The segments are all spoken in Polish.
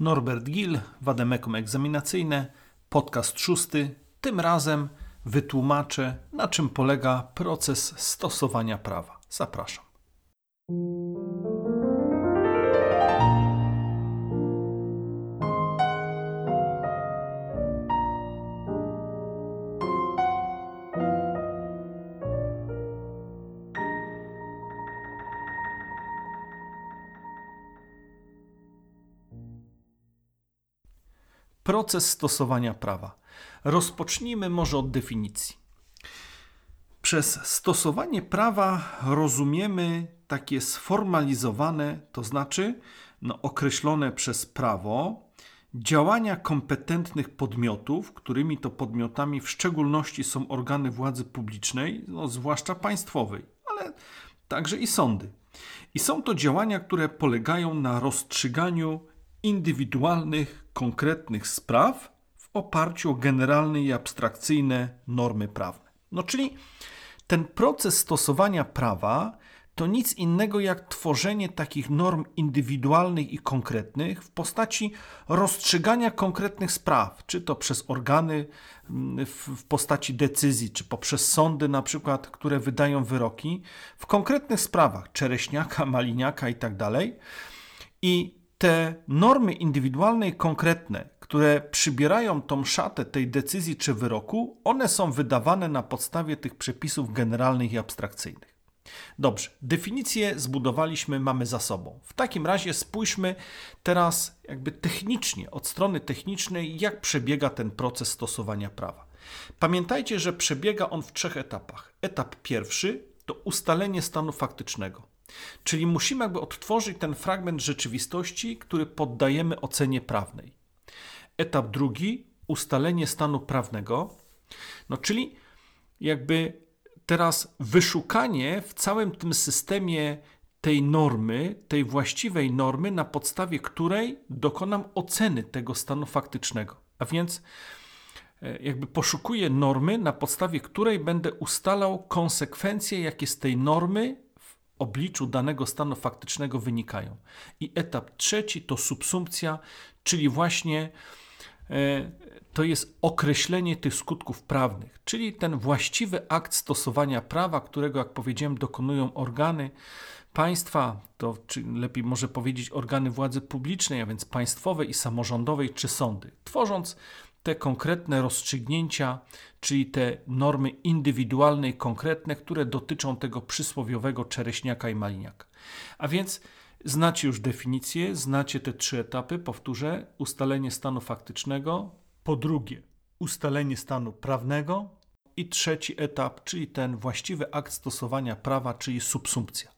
Norbert Gil, Wademekum Egzaminacyjne, podcast szósty. Tym razem wytłumaczę, na czym polega proces stosowania prawa. Zapraszam. Proces stosowania prawa. Rozpocznijmy może od definicji. Przez stosowanie prawa rozumiemy takie sformalizowane, to znaczy no, określone przez prawo, działania kompetentnych podmiotów, którymi to podmiotami w szczególności są organy władzy publicznej, no, zwłaszcza państwowej, ale także i sądy. I są to działania, które polegają na rozstrzyganiu indywidualnych, konkretnych spraw w oparciu o generalne i abstrakcyjne normy prawne. No czyli ten proces stosowania prawa to nic innego jak tworzenie takich norm indywidualnych i konkretnych w postaci rozstrzygania konkretnych spraw, czy to przez organy mm, w postaci decyzji, czy poprzez sądy, na przykład, które wydają wyroki w konkretnych sprawach czereśniaka, maliniaka i tak te normy indywidualne i konkretne, które przybierają tą szatę tej decyzji czy wyroku, one są wydawane na podstawie tych przepisów generalnych i abstrakcyjnych. Dobrze, definicję zbudowaliśmy, mamy za sobą. W takim razie spójrzmy teraz jakby technicznie, od strony technicznej, jak przebiega ten proces stosowania prawa. Pamiętajcie, że przebiega on w trzech etapach. Etap pierwszy to ustalenie stanu faktycznego. Czyli musimy jakby odtworzyć ten fragment rzeczywistości, który poddajemy ocenie prawnej. Etap drugi ustalenie stanu prawnego, no czyli jakby teraz wyszukanie w całym tym systemie tej normy, tej właściwej normy, na podstawie której dokonam oceny tego stanu faktycznego. A więc e, jakby poszukuję normy, na podstawie której będę ustalał konsekwencje, jakie z tej normy obliczu danego stanu faktycznego wynikają. I etap trzeci to subsumpcja, czyli właśnie e, to jest określenie tych skutków prawnych, czyli ten właściwy akt stosowania prawa, którego, jak powiedziałem, dokonują organy państwa, to czy lepiej może powiedzieć organy władzy publicznej, a więc państwowej i samorządowej, czy sądy, tworząc te konkretne rozstrzygnięcia, czyli te normy indywidualne i konkretne, które dotyczą tego przysłowiowego czereśniaka i maliniaka. A więc znacie już definicję, znacie te trzy etapy, powtórzę, ustalenie stanu faktycznego, po drugie ustalenie stanu prawnego i trzeci etap, czyli ten właściwy akt stosowania prawa, czyli subsumpcja.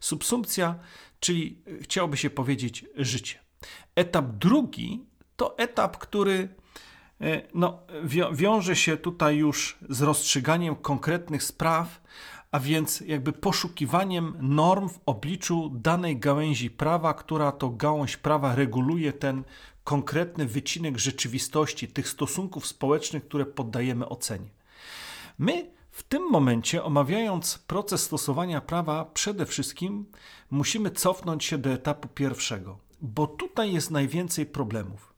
Subsumpcja, czyli chciałoby się powiedzieć życie. Etap drugi to etap, który no, wiąże się tutaj już z rozstrzyganiem konkretnych spraw, a więc jakby poszukiwaniem norm w obliczu danej gałęzi prawa, która to gałąź prawa reguluje ten konkretny wycinek rzeczywistości, tych stosunków społecznych, które poddajemy ocenie. My w tym momencie, omawiając proces stosowania prawa, przede wszystkim musimy cofnąć się do etapu pierwszego, bo tutaj jest najwięcej problemów.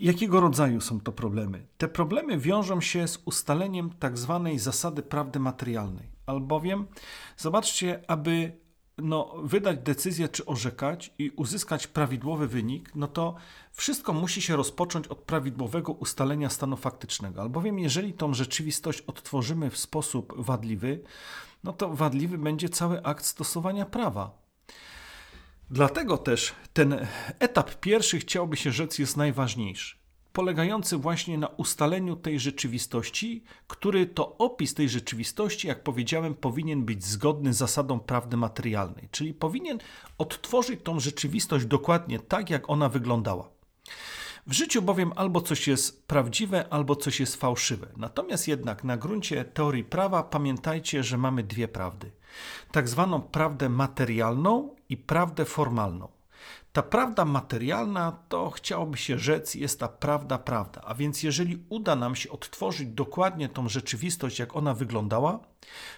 Jakiego rodzaju są to problemy? Te problemy wiążą się z ustaleniem tak zwanej zasady prawdy materialnej, albowiem zobaczcie, aby no, wydać decyzję czy orzekać i uzyskać prawidłowy wynik, no to wszystko musi się rozpocząć od prawidłowego ustalenia stanu faktycznego. Albowiem, jeżeli tą rzeczywistość odtworzymy w sposób wadliwy, no to wadliwy będzie cały akt stosowania prawa. Dlatego też ten etap pierwszy, chciałby się rzec, jest najważniejszy, polegający właśnie na ustaleniu tej rzeczywistości, który to opis tej rzeczywistości, jak powiedziałem, powinien być zgodny z zasadą prawdy materialnej, czyli powinien odtworzyć tą rzeczywistość dokładnie tak, jak ona wyglądała. W życiu bowiem albo coś jest prawdziwe, albo coś jest fałszywe. Natomiast jednak na gruncie teorii prawa pamiętajcie, że mamy dwie prawdy. Tak zwaną prawdę materialną i prawdę formalną. Ta prawda materialna to chciałoby się rzec, jest ta prawda, prawda. A więc jeżeli uda nam się odtworzyć dokładnie tą rzeczywistość, jak ona wyglądała,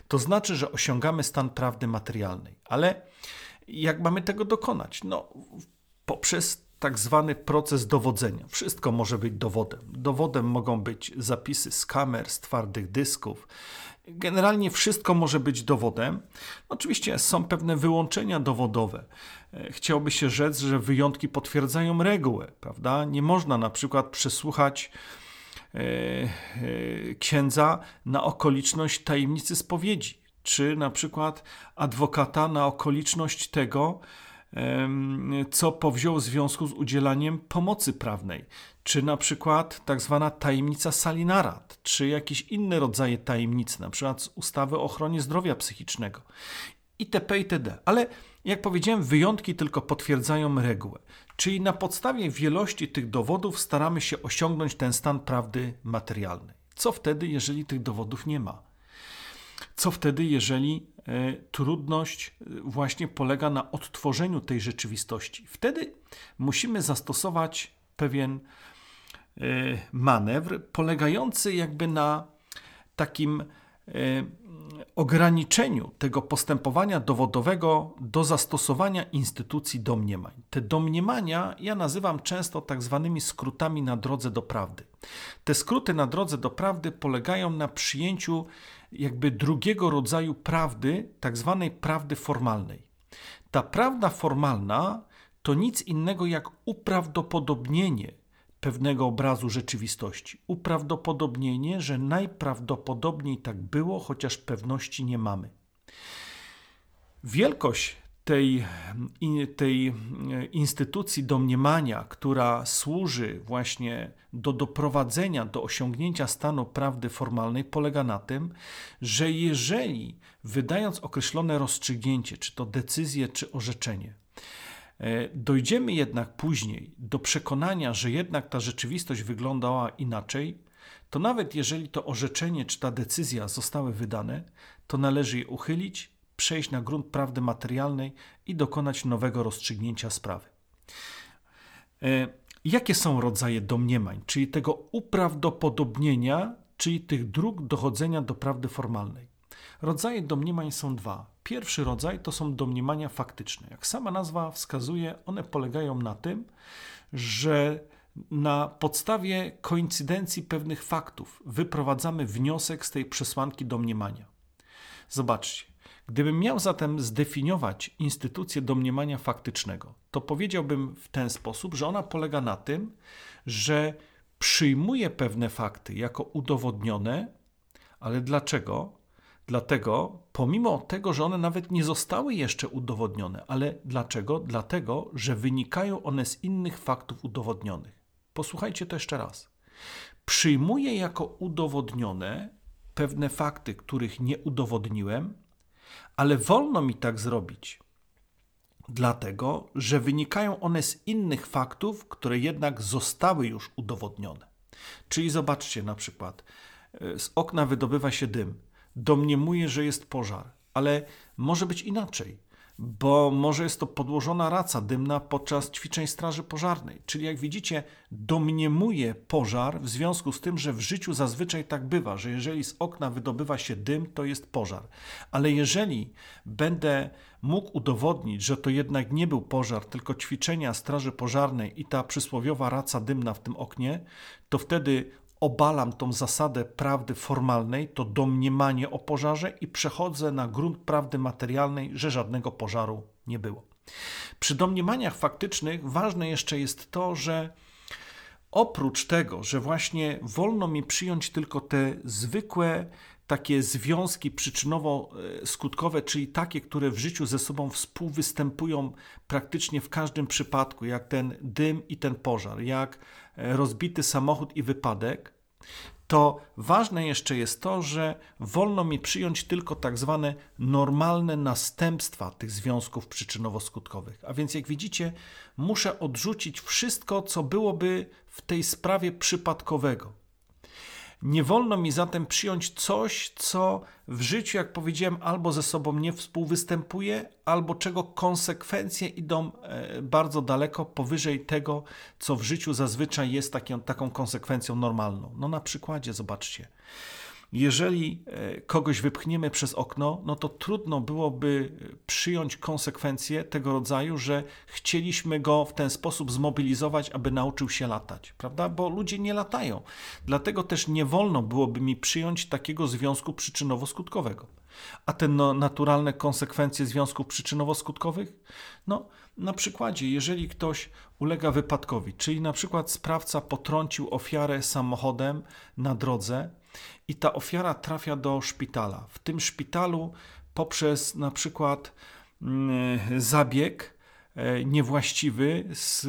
to znaczy, że osiągamy stan prawdy materialnej. Ale jak mamy tego dokonać? No, poprzez tak zwany proces dowodzenia. Wszystko może być dowodem. Dowodem mogą być zapisy z kamer, z twardych dysków. Generalnie wszystko może być dowodem. Oczywiście są pewne wyłączenia dowodowe. E, chciałoby się rzec, że wyjątki potwierdzają regułę, prawda? Nie można na przykład przesłuchać e, e, księdza na okoliczność tajemnicy spowiedzi, czy na przykład adwokata na okoliczność tego, co powziął w związku z udzielaniem pomocy prawnej, czy na przykład tak zwana tajemnica Salinarat, czy jakieś inne rodzaje tajemnic, na przykład z ustawy o ochronie zdrowia psychicznego itp. itd. Ale jak powiedziałem, wyjątki tylko potwierdzają regułę. Czyli na podstawie wielości tych dowodów staramy się osiągnąć ten stan prawdy materialnej. Co wtedy, jeżeli tych dowodów nie ma? Co wtedy, jeżeli trudność e, właśnie polega na odtworzeniu tej rzeczywistości? Wtedy musimy zastosować pewien e, manewr polegający jakby na takim ograniczeniu tego postępowania dowodowego do zastosowania instytucji domniemań. Te domniemania ja nazywam często tak zwanymi skrótami na drodze do prawdy. Te skróty na drodze do prawdy polegają na przyjęciu jakby drugiego rodzaju prawdy, tak zwanej prawdy formalnej. Ta prawda formalna to nic innego jak uprawdopodobnienie pewnego obrazu rzeczywistości. Uprawdopodobnienie, że najprawdopodobniej tak było, chociaż pewności nie mamy. Wielkość tej, tej instytucji domniemania, która służy właśnie do doprowadzenia, do osiągnięcia stanu prawdy formalnej, polega na tym, że jeżeli wydając określone rozstrzygnięcie, czy to decyzję, czy orzeczenie, e, dojdziemy jednak później do przekonania, że jednak ta rzeczywistość wyglądała inaczej, to nawet jeżeli to orzeczenie czy ta decyzja zostały wydane, to należy je uchylić przejść na grunt prawdy materialnej i dokonać nowego rozstrzygnięcia sprawy. E, jakie są rodzaje domniemań, czyli tego uprawdopodobnienia, czyli tych dróg dochodzenia do prawdy formalnej? Rodzaje domniemań są dwa. Pierwszy rodzaj to są domniemania faktyczne. Jak sama nazwa wskazuje, one polegają na tym, że na podstawie koincydencji pewnych faktów wyprowadzamy wniosek z tej przesłanki domniemania. Zobaczcie, Gdybym miał zatem zdefiniować instytucję domniemania faktycznego, to powiedziałbym w ten sposób, że ona polega na tym, że przyjmuje pewne fakty jako udowodnione, ale dlaczego? Dlatego, pomimo tego, że one nawet nie zostały jeszcze udowodnione, ale dlaczego? Dlatego, że wynikają one z innych faktów udowodnionych. Posłuchajcie to jeszcze raz. Przyjmuję jako udowodnione pewne fakty, których nie udowodniłem, ale wolno mi tak zrobić, dlatego że wynikają one z innych faktów, które jednak zostały już udowodnione. Czyli zobaczcie na przykład, e, z okna wydobywa się dym, domniemuję, że jest pożar, ale może być inaczej bo może jest to podłożona raca dymna podczas ćwiczeń Straży Pożarnej. Czyli jak widzicie, domniemuje pożar w związku z tym, że w życiu zazwyczaj tak bywa, że jeżeli z okna wydobywa się dym, to jest pożar. Ale jeżeli będę mógł udowodnić, że to jednak nie był pożar, tylko ćwiczenia Straży Pożarnej i ta przysłowiowa raca dymna w tym oknie, to wtedy obalam tą zasadę prawdy formalnej, to domniemanie o pożarze i przechodzę na grunt prawdy materialnej, że żadnego pożaru nie było. Przy domniemaniach faktycznych ważne jeszcze jest to, że oprócz tego, że właśnie wolno mi przyjąć tylko te zwykłe takie związki przyczynowo-skutkowe, czyli takie, które w życiu ze sobą współwystępują praktycznie w każdym przypadku, jak ten dym i ten pożar, jak e, rozbity samochód i wypadek, to ważne jeszcze jest to, że wolno mi przyjąć tylko tak zwane normalne następstwa tych związków przyczynowo-skutkowych. A więc, jak widzicie, muszę odrzucić wszystko, co byłoby w tej sprawie przypadkowego. Nie wolno mi zatem przyjąć coś, co w życiu, jak powiedziałem, albo ze sobą nie współwystępuje, albo czego konsekwencje idą e, bardzo daleko powyżej tego, co w życiu zazwyczaj jest taką, taką konsekwencją normalną. No na przykładzie, zobaczcie. Jeżeli e, kogoś wypchniemy przez okno, no to trudno byłoby przyjąć konsekwencje tego rodzaju, że chcieliśmy go w ten sposób zmobilizować, aby nauczył się latać, prawda? Bo ludzie nie latają. Dlatego też nie wolno byłoby mi przyjąć takiego związku przyczynowo-skutkowego. A te no, naturalne konsekwencje związków przyczynowo-skutkowych? No, na przykładzie, jeżeli ktoś ulega wypadkowi, czyli na przykład sprawca potrącił ofiarę samochodem na drodze i ta ofiara trafia do szpitala. W tym szpitalu poprzez na przykład mm, zabieg e, niewłaściwy,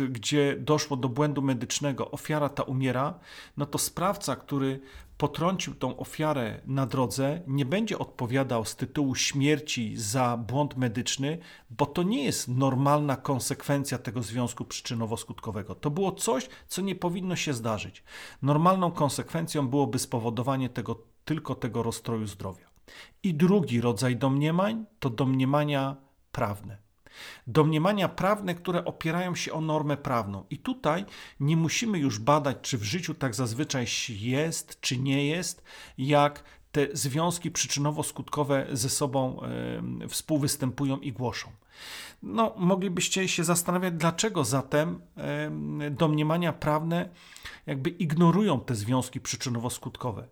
gdzie doszło do błędu medycznego, ofiara ta umiera, no to sprawca, który potrącił tą ofiarę na drodze, nie będzie odpowiadał z tytułu śmierci za błąd medyczny, bo to nie jest normalna konsekwencja tego związku przyczynowo-skutkowego. To było coś, co nie powinno się zdarzyć. Normalną konsekwencją byłoby spowodowanie tego, tylko tego rozstroju zdrowia. I drugi rodzaj domniemań to domniemania prawne. Domniemania prawne, które opierają się o normę prawną. I tutaj nie musimy już badać, czy w życiu tak zazwyczaj jest, czy nie jest, jak te związki przyczynowo-skutkowe ze sobą współwystępują i głoszą. No, moglibyście się zastanawiać, dlaczego zatem domniemania prawne jakby ignorują te związki przyczynowo-skutkowe.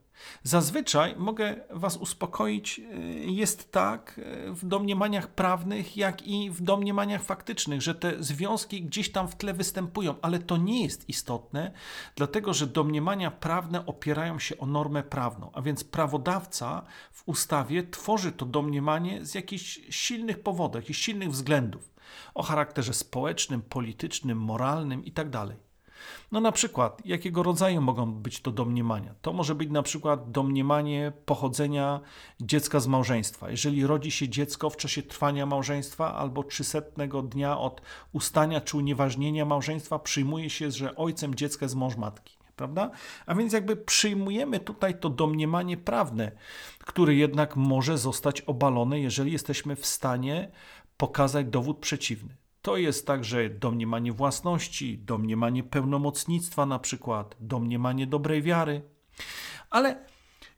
Zazwyczaj mogę Was uspokoić, y, jest tak y, w domniemaniach prawnych, jak i w domniemaniach faktycznych, że te związki gdzieś tam w tle występują, ale to nie jest istotne, dlatego że domniemania prawne opierają się o normę prawną, a więc prawodawca w ustawie tworzy to domniemanie z jakichś silnych powodów, jakichś silnych względów o charakterze społecznym, politycznym, moralnym itd. No na przykład, jakiego rodzaju mogą być to domniemania? To może być na przykład domniemanie pochodzenia dziecka z małżeństwa. Jeżeli rodzi się dziecko w czasie trwania małżeństwa albo 300 dnia od ustania czy unieważnienia małżeństwa, przyjmuje się, że ojcem dziecka jest mąż matki. Prawda? A więc jakby przyjmujemy tutaj to domniemanie prawne, które jednak może zostać obalone, jeżeli jesteśmy w stanie pokazać dowód przeciwny. To jest także domniemanie własności, domniemanie pełnomocnictwa, na przykład, domniemanie dobrej wiary. Ale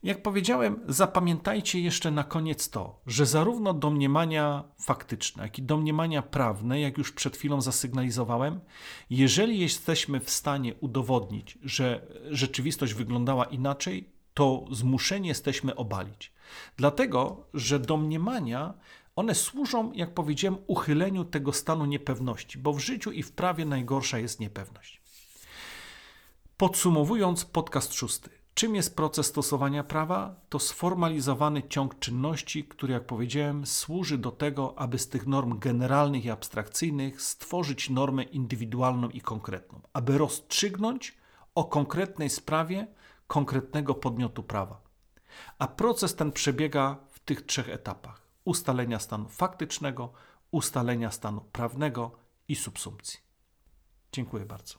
jak powiedziałem, zapamiętajcie jeszcze na koniec to, że zarówno domniemania faktyczne, jak i domniemania prawne, jak już przed chwilą zasygnalizowałem, jeżeli jesteśmy w stanie udowodnić, że rzeczywistość wyglądała inaczej, to zmuszeni jesteśmy obalić. Dlatego, że domniemania one służą, jak powiedziałem, uchyleniu tego stanu niepewności, bo w życiu i w prawie najgorsza jest niepewność. Podsumowując podcast szósty. Czym jest proces stosowania prawa? To sformalizowany ciąg czynności, który, jak powiedziałem, służy do tego, aby z tych norm generalnych i abstrakcyjnych stworzyć normę indywidualną i konkretną, aby rozstrzygnąć o konkretnej sprawie konkretnego podmiotu prawa. A proces ten przebiega w tych trzech etapach ustalenia stanu faktycznego, ustalenia stanu prawnego i subsumpcji. Dziękuję bardzo.